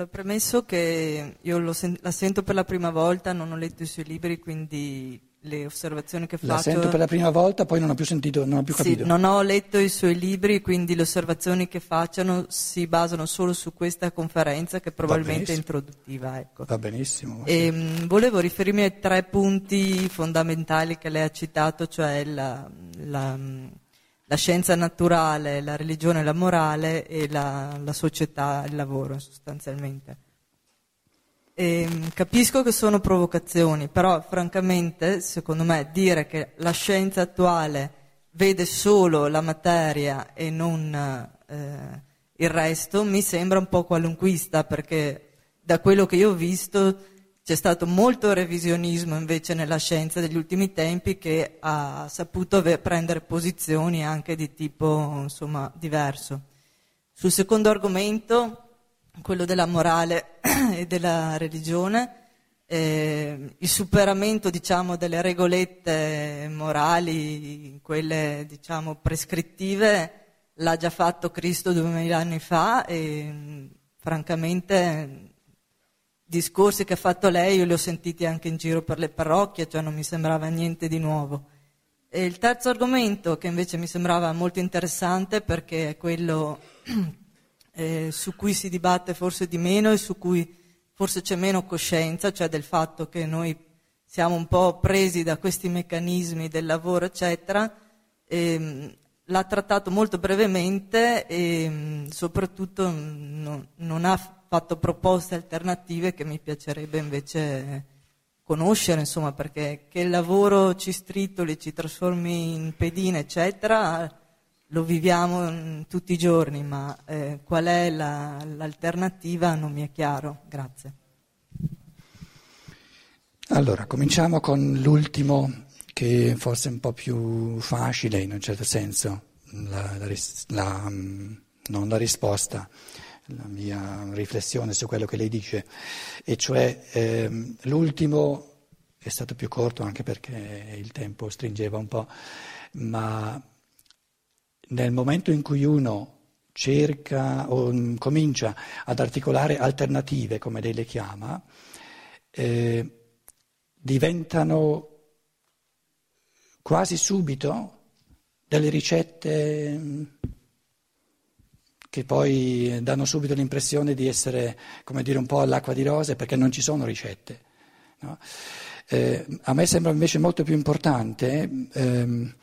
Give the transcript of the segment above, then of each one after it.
Allora, premesso che io sen- la sento per la prima volta, non ho letto i suoi libri, quindi le osservazioni che faccio... La sento per la prima volta, poi non ho più sentito, non ho più capito. Sì, non ho letto i suoi libri, quindi le osservazioni che facciano si basano solo su questa conferenza che probabilmente è introduttiva. Ecco. Va benissimo. E, sì. mh, volevo riferirmi ai tre punti fondamentali che lei ha citato, cioè la, la, la scienza naturale, la religione, la morale e la, la società, il lavoro sostanzialmente. E ehm, capisco che sono provocazioni, però francamente, secondo me, dire che la scienza attuale vede solo la materia e non eh, il resto mi sembra un po' qualunquista, perché da quello che io ho visto c'è stato molto revisionismo invece nella scienza degli ultimi tempi che ha saputo prendere posizioni anche di tipo insomma, diverso. Sul secondo argomento quello della morale e della religione, eh, il superamento diciamo, delle regolette morali, quelle diciamo, prescrittive, l'ha già fatto Cristo duemila anni fa e francamente discorsi che ha fatto lei io li ho sentiti anche in giro per le parrocchie, cioè non mi sembrava niente di nuovo. E il terzo argomento che invece mi sembrava molto interessante perché è quello eh, su cui si dibatte forse di meno e su cui forse c'è meno coscienza, cioè del fatto che noi siamo un po' presi da questi meccanismi del lavoro, eccetera. E, ehm, l'ha trattato molto brevemente e mm, soprattutto no, non ha fatto proposte alternative che mi piacerebbe invece conoscere, insomma, perché che il lavoro ci stritoli, ci trasformi in pedine, eccetera, lo viviamo tutti i giorni, ma eh, qual è la, l'alternativa non mi è chiaro. Grazie. Allora, cominciamo con l'ultimo, che forse è un po' più facile in un certo senso, la, la, la, mm, non la risposta, la mia riflessione su quello che lei dice, e cioè ehm, l'ultimo è stato più corto anche perché il tempo stringeva un po', ma nel momento in cui uno cerca o mm, comincia ad articolare alternative, come lei le chiama, eh, diventano quasi subito delle ricette mm, che poi danno subito l'impressione di essere, come dire, un po' all'acqua di rose perché non ci sono ricette. No? Eh, a me sembra invece molto più importante ehm,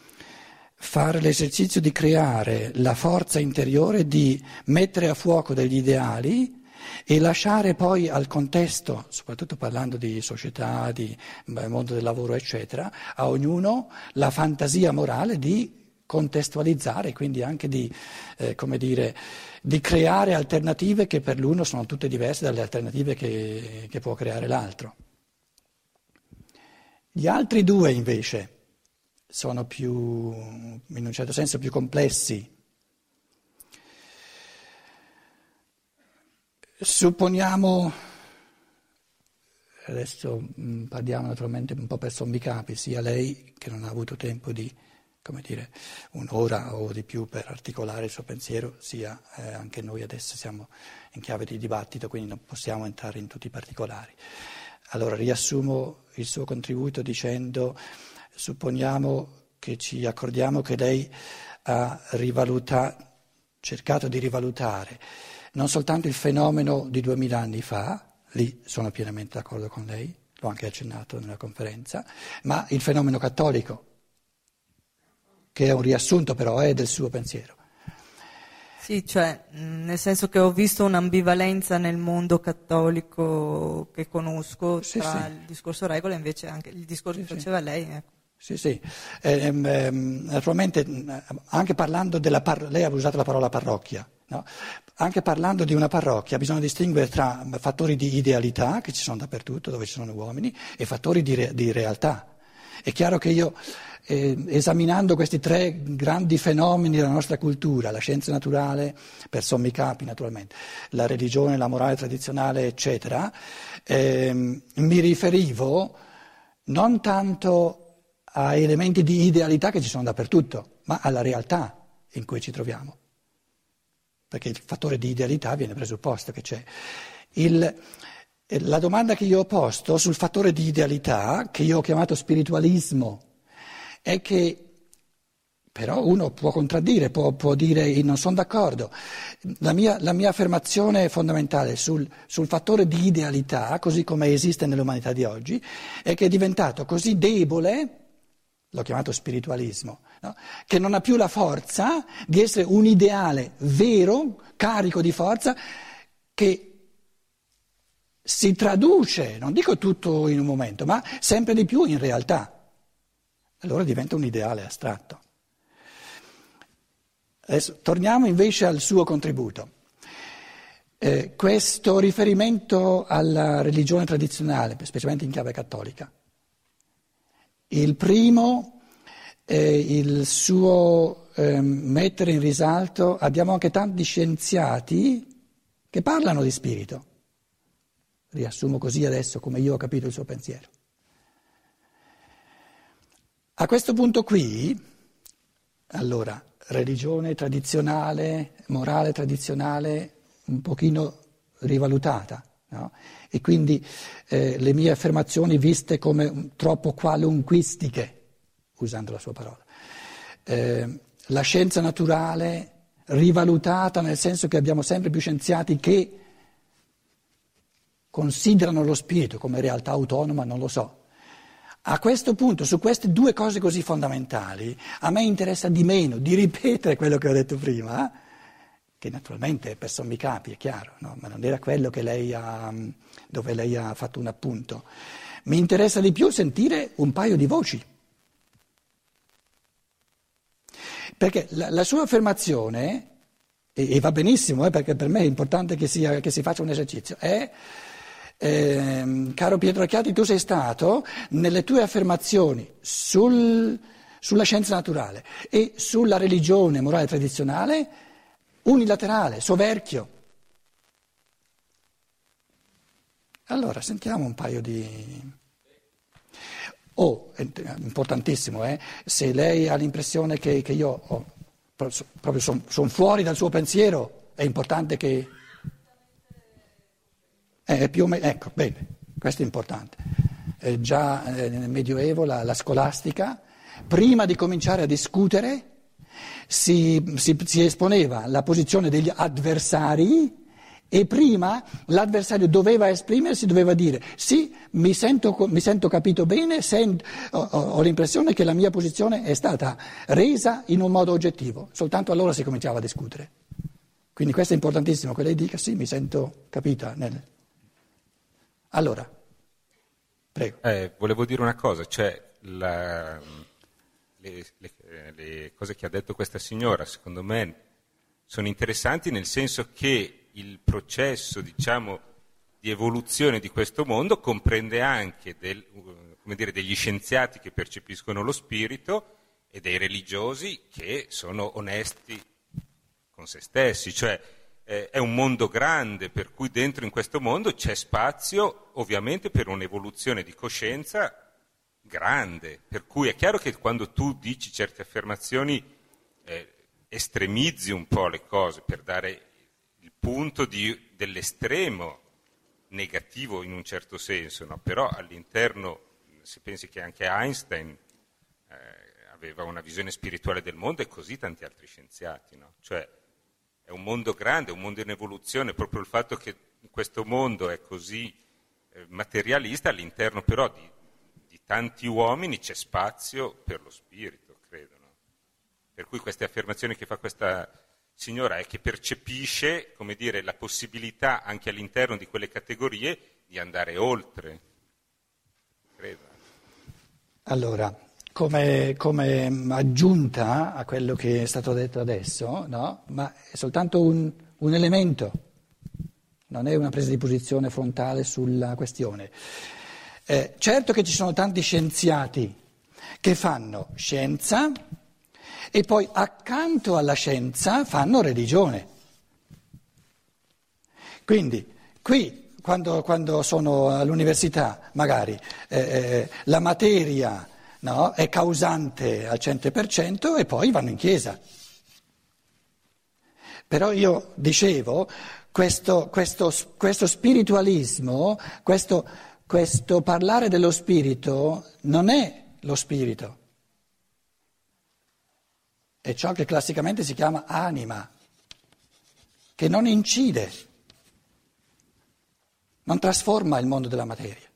fare l'esercizio di creare la forza interiore di mettere a fuoco degli ideali e lasciare poi al contesto, soprattutto parlando di società, di mondo del lavoro, eccetera, a ognuno la fantasia morale di contestualizzare, quindi anche di, eh, dire, di creare alternative che per l'uno sono tutte diverse dalle alternative che, che può creare l'altro. Gli altri due invece, sono più, in un certo senso, più complessi. Supponiamo, adesso mm, parliamo naturalmente un po' per sommi capi, sia lei che non ha avuto tempo di, come dire, un'ora o di più per articolare il suo pensiero, sia eh, anche noi adesso siamo in chiave di dibattito, quindi non possiamo entrare in tutti i particolari. Allora riassumo il suo contributo dicendo Supponiamo che ci accordiamo che lei ha cercato di rivalutare non soltanto il fenomeno di duemila anni fa, lì sono pienamente d'accordo con lei, l'ho anche accennato nella conferenza, ma il fenomeno cattolico, che è un riassunto però è del suo pensiero. Sì, cioè, nel senso che ho visto un'ambivalenza nel mondo cattolico che conosco sì, tra sì. il discorso regola e invece anche il discorso sì, che faceva lei. Ecco. Sì, sì. Eh, eh, naturalmente, anche parlando della par- lei ha usato la parola parrocchia, no? anche parlando di una parrocchia bisogna distinguere tra fattori di idealità, che ci sono dappertutto dove ci sono uomini, e fattori di, re- di realtà. È chiaro che io, eh, esaminando questi tre grandi fenomeni della nostra cultura, la scienza naturale, per sommi capi naturalmente, la religione, la morale tradizionale, eccetera, ehm, mi riferivo non tanto a elementi di idealità che ci sono dappertutto, ma alla realtà in cui ci troviamo. Perché il fattore di idealità viene presupposto che c'è. Il, la domanda che io ho posto sul fattore di idealità, che io ho chiamato spiritualismo, è che però uno può contraddire, può, può dire non sono d'accordo. La mia, la mia affermazione fondamentale sul, sul, fattore di idealità, così come esiste nell'umanità di oggi, è che è diventato così debole, l'ho chiamato spiritualismo, no? che non ha più la forza di essere un ideale vero, carico di forza, che si traduce, non dico tutto in un momento, ma sempre di più in realtà. Allora diventa un ideale astratto. Adesso torniamo invece al suo contributo. Eh, questo riferimento alla religione tradizionale, specialmente in chiave cattolica. Il primo, eh, il suo eh, mettere in risalto, abbiamo anche tanti scienziati che parlano di spirito. Riassumo così adesso come io ho capito il suo pensiero. A questo punto qui, allora, religione tradizionale, morale tradizionale un pochino rivalutata. No? E quindi eh, le mie affermazioni viste come troppo qualunquistiche, usando la sua parola. Eh, la scienza naturale rivalutata nel senso che abbiamo sempre più scienziati che considerano lo spirito come realtà autonoma, non lo so. A questo punto, su queste due cose così fondamentali, a me interessa di meno di ripetere quello che ho detto prima, che naturalmente per sommi capi, è chiaro, no? ma non era quello lei ha, dove lei ha fatto un appunto. Mi interessa di più sentire un paio di voci. Perché la, la sua affermazione, e, e, va benissimo, eh, perché per me è importante che, sia, che si faccia un esercizio, è eh, caro Pietro Acchiati, tu sei stato nelle tue affermazioni sul, sulla scienza naturale e sulla religione morale tradizionale unilaterale, soverchio. Allora, sentiamo un paio di... Oh, è importantissimo, eh? se lei ha l'impressione che, che io oh, proprio sono son fuori dal suo pensiero, è importante che... Eh, meno, ecco, bene, questo è importante. Eh, già eh, nel Medioevo la, la, scolastica, prima di cominciare a discutere, si, si, si esponeva la posizione degli avversari e prima l'avversario doveva esprimersi, doveva dire sì, mi sento, mi sento capito bene, sento, ho, ho, l'impressione che la mia posizione è stata resa in un modo oggettivo, soltanto allora si cominciava a discutere. Quindi questo è importantissimo, che lei dica sì, mi sento capita. Nel... Allora, prego. Eh, volevo dire una cosa, cioè la, le, le, le cose che ha detto questa signora, secondo me, sono interessanti nel senso che il processo, diciamo, di evoluzione di questo mondo comprende anche del, dire, degli scienziati che percepiscono lo spirito e dei religiosi che sono onesti con se stessi, cioè eh, è un mondo grande, per cui dentro in questo mondo c'è spazio ovviamente per un'evoluzione di coscienza grande, per cui è chiaro che quando tu dici certe affermazioni eh, estremizzi un po' le cose per dare il punto di, dell'estremo negativo in un certo senso, no? però all'interno, se pensi che anche Einstein eh, aveva una visione spirituale del mondo e così tanti altri scienziati, no? cioè è un mondo grande, un mondo in evoluzione, proprio il fatto che questo mondo è così eh, materialista, all'interno però di, di, tanti uomini c'è spazio per lo spirito, credo. No? Per cui queste affermazioni che fa questa signora è che percepisce, come dire, la possibilità anche all'interno di quelle categorie di andare oltre, credo. Allora, come, come, aggiunta a quello che è stato detto adesso, no? ma è soltanto un, un, elemento, non è una presa di posizione frontale sulla questione. Eh, certo che ci sono tanti scienziati che fanno scienza e poi accanto alla scienza fanno religione. Quindi qui, quando, quando sono all'università, magari eh, eh la materia no? è causante al 100% e poi vanno in chiesa. Però io dicevo, questo, questo, questo spiritualismo, questo, questo parlare dello spirito non è lo spirito, è ciò che classicamente si chiama anima, che non incide, non trasforma il mondo della materia.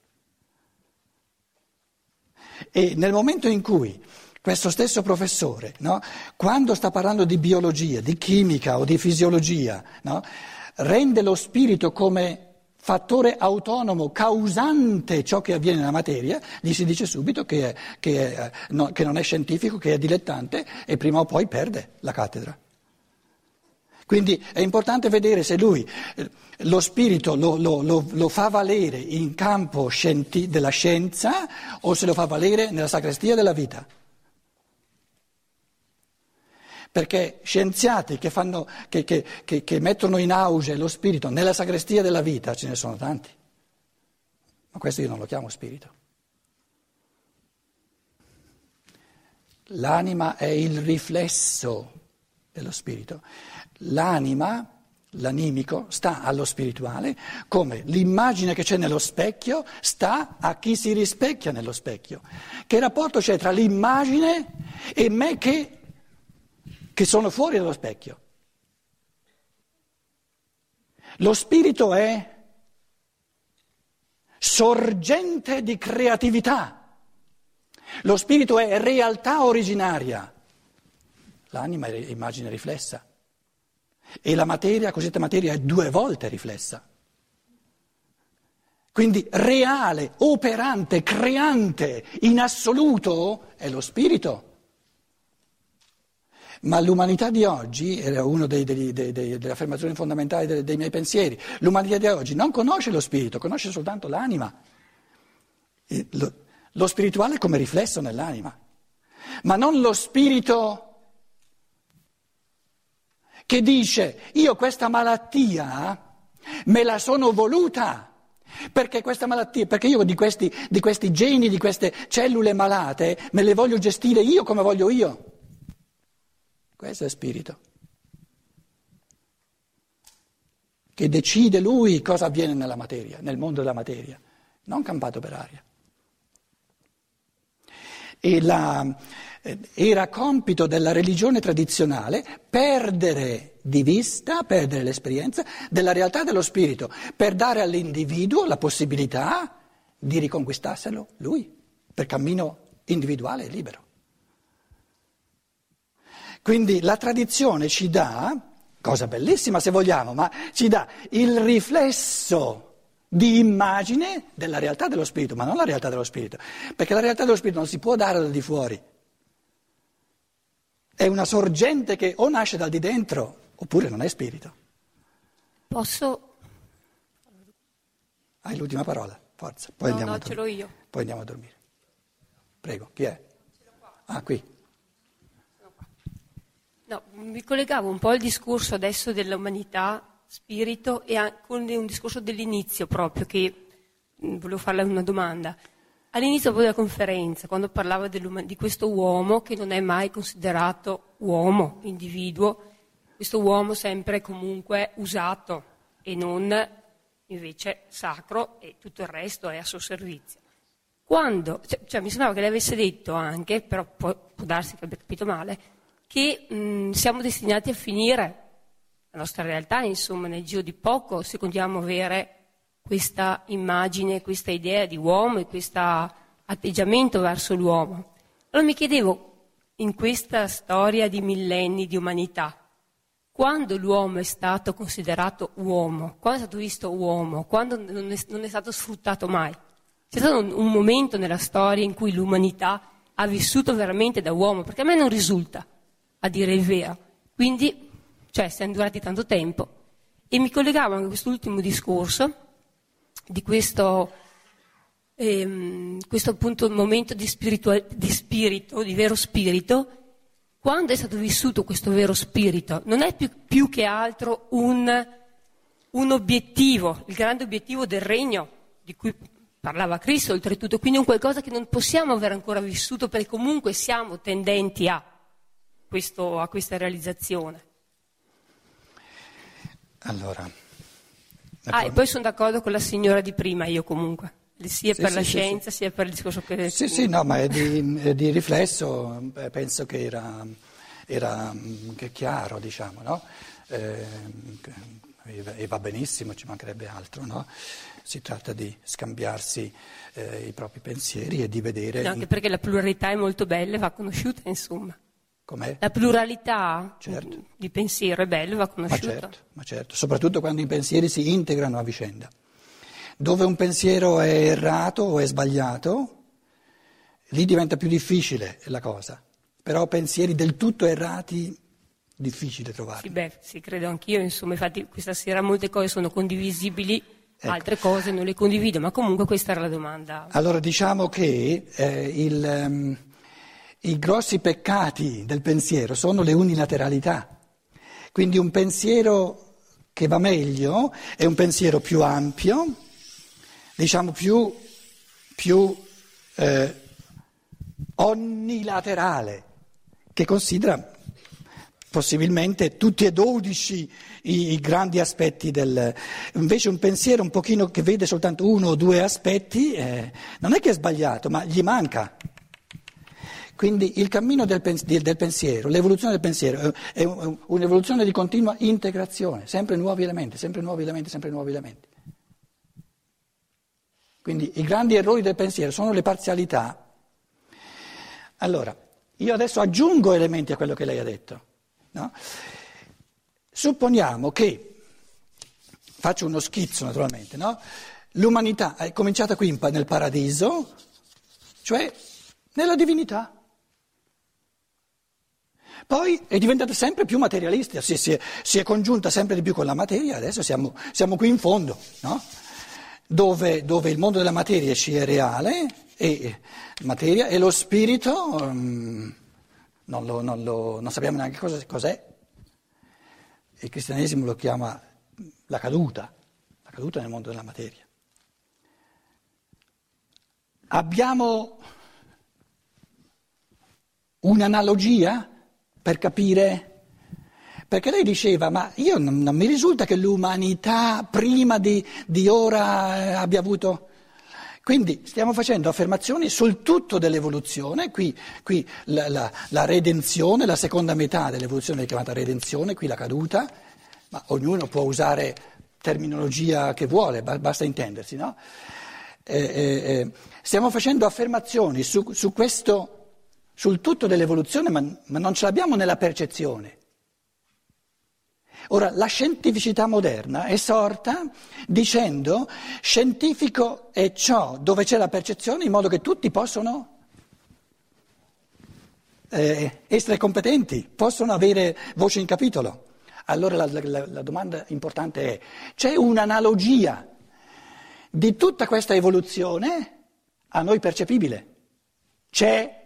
E nel momento in cui questo stesso professore, no, quando sta parlando di biologia, di chimica o di fisiologia, no, rende lo spirito come fattore autonomo, causante ciò che avviene nella materia, gli si dice subito che, è, che, è, no, che non è scientifico, che è dilettante e prima o poi perde la cattedra. Quindi è importante vedere se lui eh, lo spirito lo, lo, lo, lo fa valere in campo scienti, della scienza o se lo fa valere nella sacrestia della vita. Perché scienziati che, fanno, che, che, che mettono in auge lo spirito nella sacrestia della vita ce ne sono tanti. Ma questo io non lo chiamo spirito. L'anima è il riflesso dello spirito. L'anima, l'animico, sta allo spirituale come l'immagine che c'è nello specchio sta a chi si rispecchia nello specchio. Che rapporto c'è tra l'immagine e me che, che sono fuori dallo specchio? Lo spirito è sorgente di creatività. Lo spirito è realtà originaria. L'anima è immagine riflessa. E la materia, la cosiddetta materia, è due volte riflessa. Quindi reale, operante, creante, in assoluto è lo spirito. Ma l'umanità di oggi, era una delle affermazioni fondamentali dei, dei, miei pensieri, l'umanità di oggi non conosce lo spirito, conosce soltanto l'anima. Lo, lo spirituale come riflesso nell'anima, ma non lo spirito che dice io questa malattia me la sono voluta. Perché questa malattia, perché io di questi, di questi geni, di queste cellule malate, me le voglio gestire io come voglio io. Questo è spirito. Che decide lui cosa avviene nella materia, nel mondo della materia, non campato per aria. La, eh, era compito della religione tradizionale perdere di vista, perdere l'esperienza della realtà dello spirito, per dare all'individuo la possibilità di riconquistarselo lui, per cammino individuale e libero. Quindi la tradizione ci dà, cosa bellissima se vogliamo, ma ci dà il riflesso di immagine della realtà dello spirito, ma non la realtà dello spirito, perché la realtà dello spirito non si può dare dal di fuori. È una sorgente che o nasce dal di dentro oppure non è spirito. Posso? Hai l'ultima parola, forza. Poi no, andiamo no, a ce l'ho io. Poi andiamo a dormire. Prego, chi è? Ah, qui. No, mi collegavo un po' al discorso adesso dell'umanità, spirito e con un discorso dell'inizio proprio, che mm, volevo farle una domanda. All'inizio della conferenza, quando parlava di questo uomo che non è mai considerato uomo, individuo, questo uomo sempre comunque usato e non invece sacro e tutto il resto è a suo servizio. Quando, cioè, cioè mi sembrava che lei avesse detto anche, però può, può darsi che abbia capito male, che mh, siamo destinati a finire la nostra realtà, insomma, nel giro di poco, se continuiamo a avere questa immagine, questa idea di uomo e questo atteggiamento verso l'uomo. Allora mi chiedevo, in questa storia di millenni di umanità, quando l'uomo è stato considerato uomo, quando è stato visto uomo, quando non è, non è stato sfruttato mai? C'è stato un, un momento nella storia in cui l'umanità ha vissuto veramente da uomo, perché a me non risulta, a dire il vero. Quindi, cioè, siamo durati tanto tempo. E mi collegavo anche a quest'ultimo discorso di questo, ehm, questo appunto momento di, di spirito, di vero spirito, quando è stato vissuto questo vero spirito, non è più, più che altro un, un, obiettivo, il grande obiettivo del regno di cui parlava Cristo oltretutto, quindi un qualcosa che non possiamo aver ancora vissuto perché comunque siamo tendenti a, questo, a questa realizzazione. Allora, Ah, e poi sono d'accordo con la signora di prima, io comunque. Sia Sì, per sì, la sì, scienza, sia per il discorso che... Sì, sì, no, ma è di, è di riflesso, eh, penso che era, era mm, che chiaro, diciamo, no? Eh, e va benissimo, ci mancherebbe altro, no? Si tratta di scambiarsi eh, i propri pensieri e di vedere No, anche perché la pluralità è molto bella e va conosciuta, insomma. Com'è. La pluralità Certo. di pensiero è bella e va Ma conosciuta. certo, ma certo, soprattutto quando i pensieri si integrano a vicenda. Dove un pensiero è errato o è sbagliato, lì diventa più difficile la cosa. Però pensieri del tutto errati, difficile trovarli. Sì, beh, sì, credo anch'io, insomma, infatti questa sera molte cose sono condivisibili, Ecco. altre cose non le condivido, ma comunque questa era la domanda. Allora diciamo che eh, il, ehm, i grossi peccati del pensiero sono le unilateralità. Quindi un pensiero che va meglio è un pensiero più ampio, diciamo più, più eh, onnilaterale, che considera possibilmente tutti e dodici i, i grandi aspetti del... Invece un pensiero un pochino che vede soltanto uno o due aspetti, eh, non è che è sbagliato, ma gli manca. Quindi il cammino del, pensiero, l'evoluzione del pensiero eh, è un- un'evoluzione di continua integrazione, sempre nuovi elementi, sempre nuovi elementi, sempre nuovi elementi. Quindi i grandi errori del pensiero sono le parzialità. Allora, io adesso aggiungo elementi a quello che lei ha detto. no? Supponiamo che, faccio uno schizzo naturalmente, no? l'umanità è cominciata qui nel paradiso, cioè nella divinità. Poi è diventata sempre più materialistica, si, si è, si è congiunta sempre di più con la materia, adesso siamo, siamo qui in fondo, no? dove, dove il mondo della materia ci è reale e, materia, e lo spirito mm, non, lo- non lo- non sappiamo neanche cosa, cos'è. Il cristianesimo lo chiama la caduta, la caduta nel mondo della materia. Abbiamo un'analogia per capire? Perché lei diceva, ma io non, non mi risulta che l'umanità prima di, di ora eh, abbia avuto... Quindi stiamo facendo affermazioni sul tutto dell'evoluzione, qui, qui la, la- la redenzione, la seconda metà dell'evoluzione è chiamata redenzione, qui la caduta, ma ognuno può usare terminologia che vuole, ba- basta intendersi, no? Eh, eh, eh, stiamo facendo affermazioni su, su questo, sul tutto dell'evoluzione, ma, ma non ce l'abbiamo nella percezione. Ora, la scientificità moderna è sorta dicendo scientifico è ciò dove c'è la percezione in modo che tutti possono eh, essere competenti, possono avere voce in capitolo. Allora la, la- la domanda importante è, c'è un'analogia di tutta questa evoluzione a noi percepibile? C'è?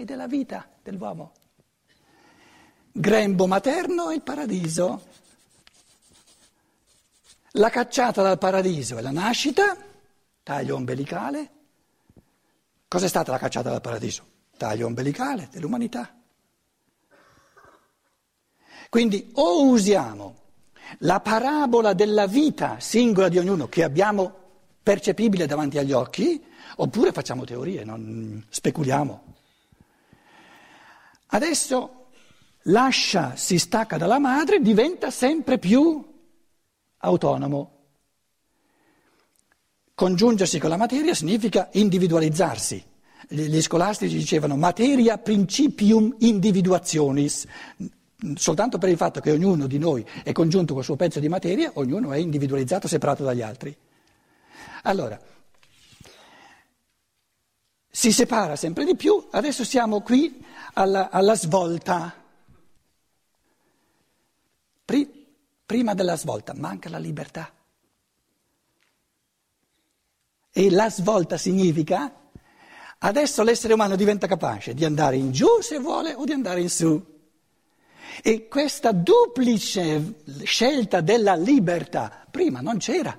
E della vita dell'uomo. Grembo materno e il paradiso. La cacciata dal paradiso è la nascita, taglio ombelicale. Cos'è stata la cacciata dal paradiso? Taglio ombelicale dell'umanità. Quindi o usiamo la parabola della vita singola di ognuno che abbiamo percepibile davanti agli occhi, oppure facciamo teorie, non speculiamo. Adesso lascia, si stacca dalla madre, diventa sempre più autonomo. Congiungersi con la materia significa individualizzarsi. Gli scolastici dicevano materia principium individuationis. Soltanto per il fatto che ognuno di noi è congiunto col suo pezzo di materia, ognuno è individualizzato, separato dagli altri. Allora, si separa sempre di più, adesso siamo qui alla, alla svolta. Pri- prima della svolta manca la libertà. E la svolta significa adesso l'essere umano diventa capace di andare in giù se vuole o di andare in su. E questa duplice scelta della libertà prima non c'era,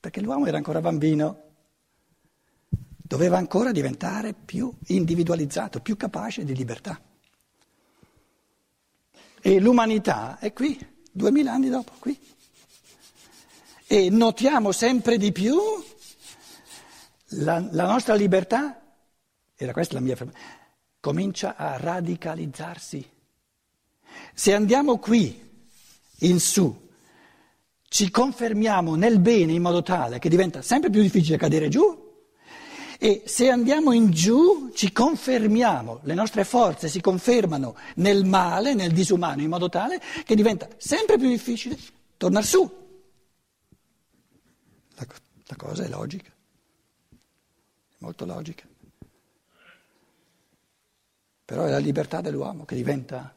perché l'uomo era ancora bambino, doveva ancora diventare più individualizzato, più capace di libertà. E l'umanità è qui, duemila anni dopo, qui. e notiamo sempre di più la, la nostra libertà, era questa la mia affermazione, comincia a radicalizzarsi. Se andiamo qui in su, ci confermiamo nel bene in modo tale che diventa sempre più difficile cadere giù e se andiamo in giù ci confermiamo, le nostre forze si confermano nel male, nel disumano in modo tale che diventa sempre più difficile tornare su. La, la cosa è logica, molto logica. Però è la libertà dell'uomo che diventa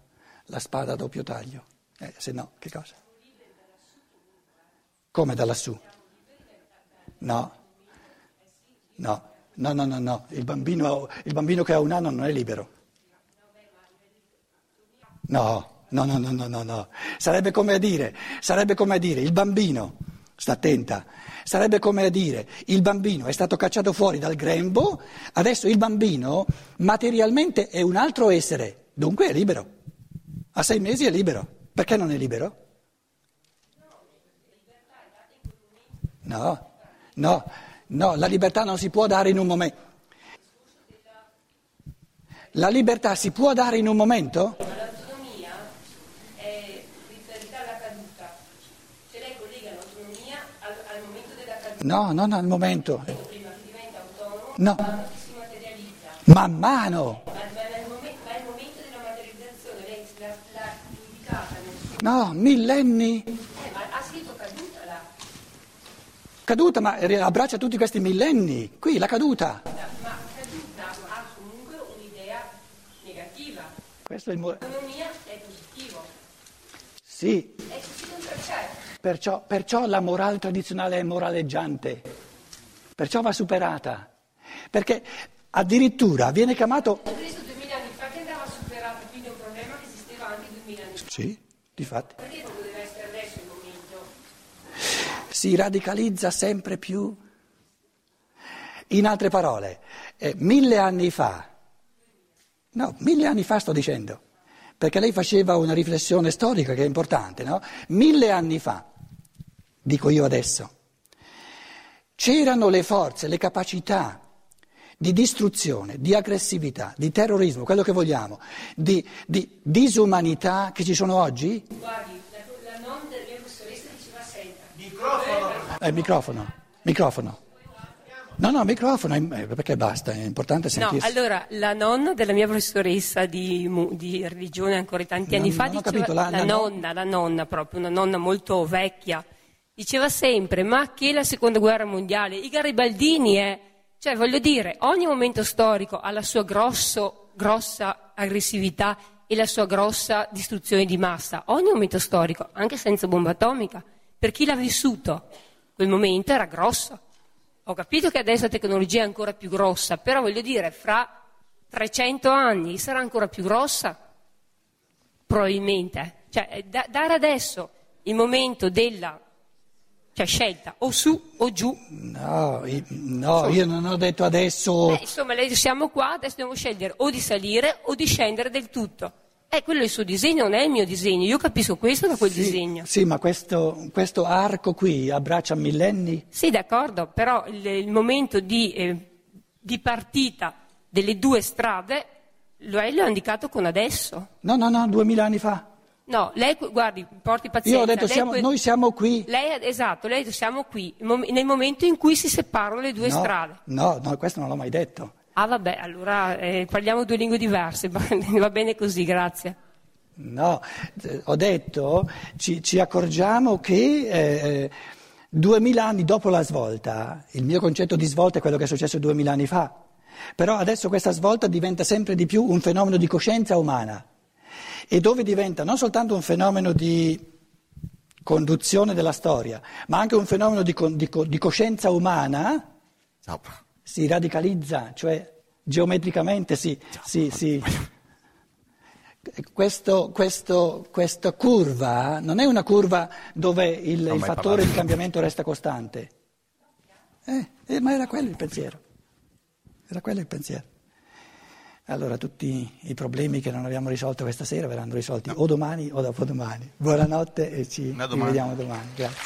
la spada a doppio taglio. Eh, se no, che cosa? Come da lassù? No, no, no, no, no, no. Il, bambino, il bambino che ha un anno non è libero. No, no, no, no, no, no. Sarebbe come a dire, sarebbe come a dire, il bambino, sta attenta, sarebbe come a dire, il bambino è stato cacciato fuori dal grembo, adesso il bambino materialmente è un altro essere, dunque è libero. A sei mesi è libero. Perché non è libero? No, no, no, la libertà non si può dare in un momento. La libertà si può dare in un momento? L'autonomia è riferita alla caduta. Se lei collega l'autonomia al, al momento della caduta. No, non al momento. Prima che diventa autonomo, No. ma si materializza. Man mano. Ma, ma nel momen- ma il momento della materializzazione lei l'ha, l'ha indicata nel suo... No, millenni. Eh, ma ha scritto caduta là. Caduta, ma abbraccia tutti questi millenni. Qui, la caduta. Ma caduta ha comunque un'idea negativa. Questo è il mo- L'autonomia è positivo. Sì, È perciò, perciò la morale tradizionale è moraleggiante. Perciò va superata. Perché addirittura viene chiamato... Cristo 2000 anni fa che andava superato, quindi è un problema che esisteva anche 2000 anni fa. Sì, difatti. Perché proprio deve essere adesso il momento? Si radicalizza sempre più. In altre parole, eh, mille anni fa, no, mille anni fa sto dicendo, perché lei faceva una riflessione storica che è importante, no? Mille anni fa, dico io adesso, c'erano le forze, le capacità di distruzione, di aggressività, di terrorismo, quello che vogliamo, di, di disumanità che ci sono oggi? Guardi, la, la nonna della mia professoressa diceva sempre. Eh, microfono, microfono. No, no, microfono, eh, perché basta, è importante No, sentirsi. allora, la nonna della mia professoressa di, di religione ancora tanti Non- anni fa non diceva, capito, la- la, la nonna, la nonna proprio, una nonna molto vecchia, diceva sempre, ma che la seconda guerra mondiale, i garibaldini è, cioè voglio dire, ogni momento storico ha la sua grosso, grossa aggressività e la sua grossa distruzione di massa, ogni momento storico, anche senza bomba atomica, per chi l'ha vissuto, quel momento era grosso. Ho capito che adesso la tecnologia è ancora più grossa, però voglio dire, fra 300 anni sarà ancora più grossa? Probabilmente. Cioè, eh, da- dare adesso il momento della cioè, scelta o su o giù. No, i- no, io non ho detto adesso... Beh, insomma, siamo qua, adesso dobbiamo scegliere o di salire o di scendere del tutto. Eh, quello è il suo disegno, non è il mio disegno. Io capisco questo da quel disegno. Sì, ma questo, questo arco qui abbraccia millenni? Sì, d'accordo, però il, il momento di, eh, di partita delle due strade lei lo ha indicato con adesso. No, no, no, duemila anni fa. No, lei, guardi, porti pazienza. Io ho detto, lei siamo- noi siamo qui. Lei, esatto, lei ha detto siamo qui, nel momento in cui si separano le due no, strade. No, no, questo non l'ho mai detto. Ah, vabbè, allora eh, parliamo due lingue diverse, va bene così, grazie. No, eh, ho detto, ci, ci accorgiamo che eh, duemila anni dopo la svolta, il mio concetto di svolta è quello che è successo duemila anni fa, però adesso questa svolta diventa sempre di più un fenomeno di coscienza umana. E dove diventa? Non soltanto un fenomeno di conduzione della storia, ma anche un fenomeno di, con- di di coscienza umana, si radicalizza, cioè geometricamente si... si- si- questo- questo- questa curva non è una curva dove il, il fattore di cambiamento resta costante. Eh, eh, ma era quello il pensiero. Era quello il pensiero. Allora tutti i problemi che non abbiamo risolto questa sera verranno risolti o domani o dopodomani. Buonanotte e ci rivediamo domani. Grazie.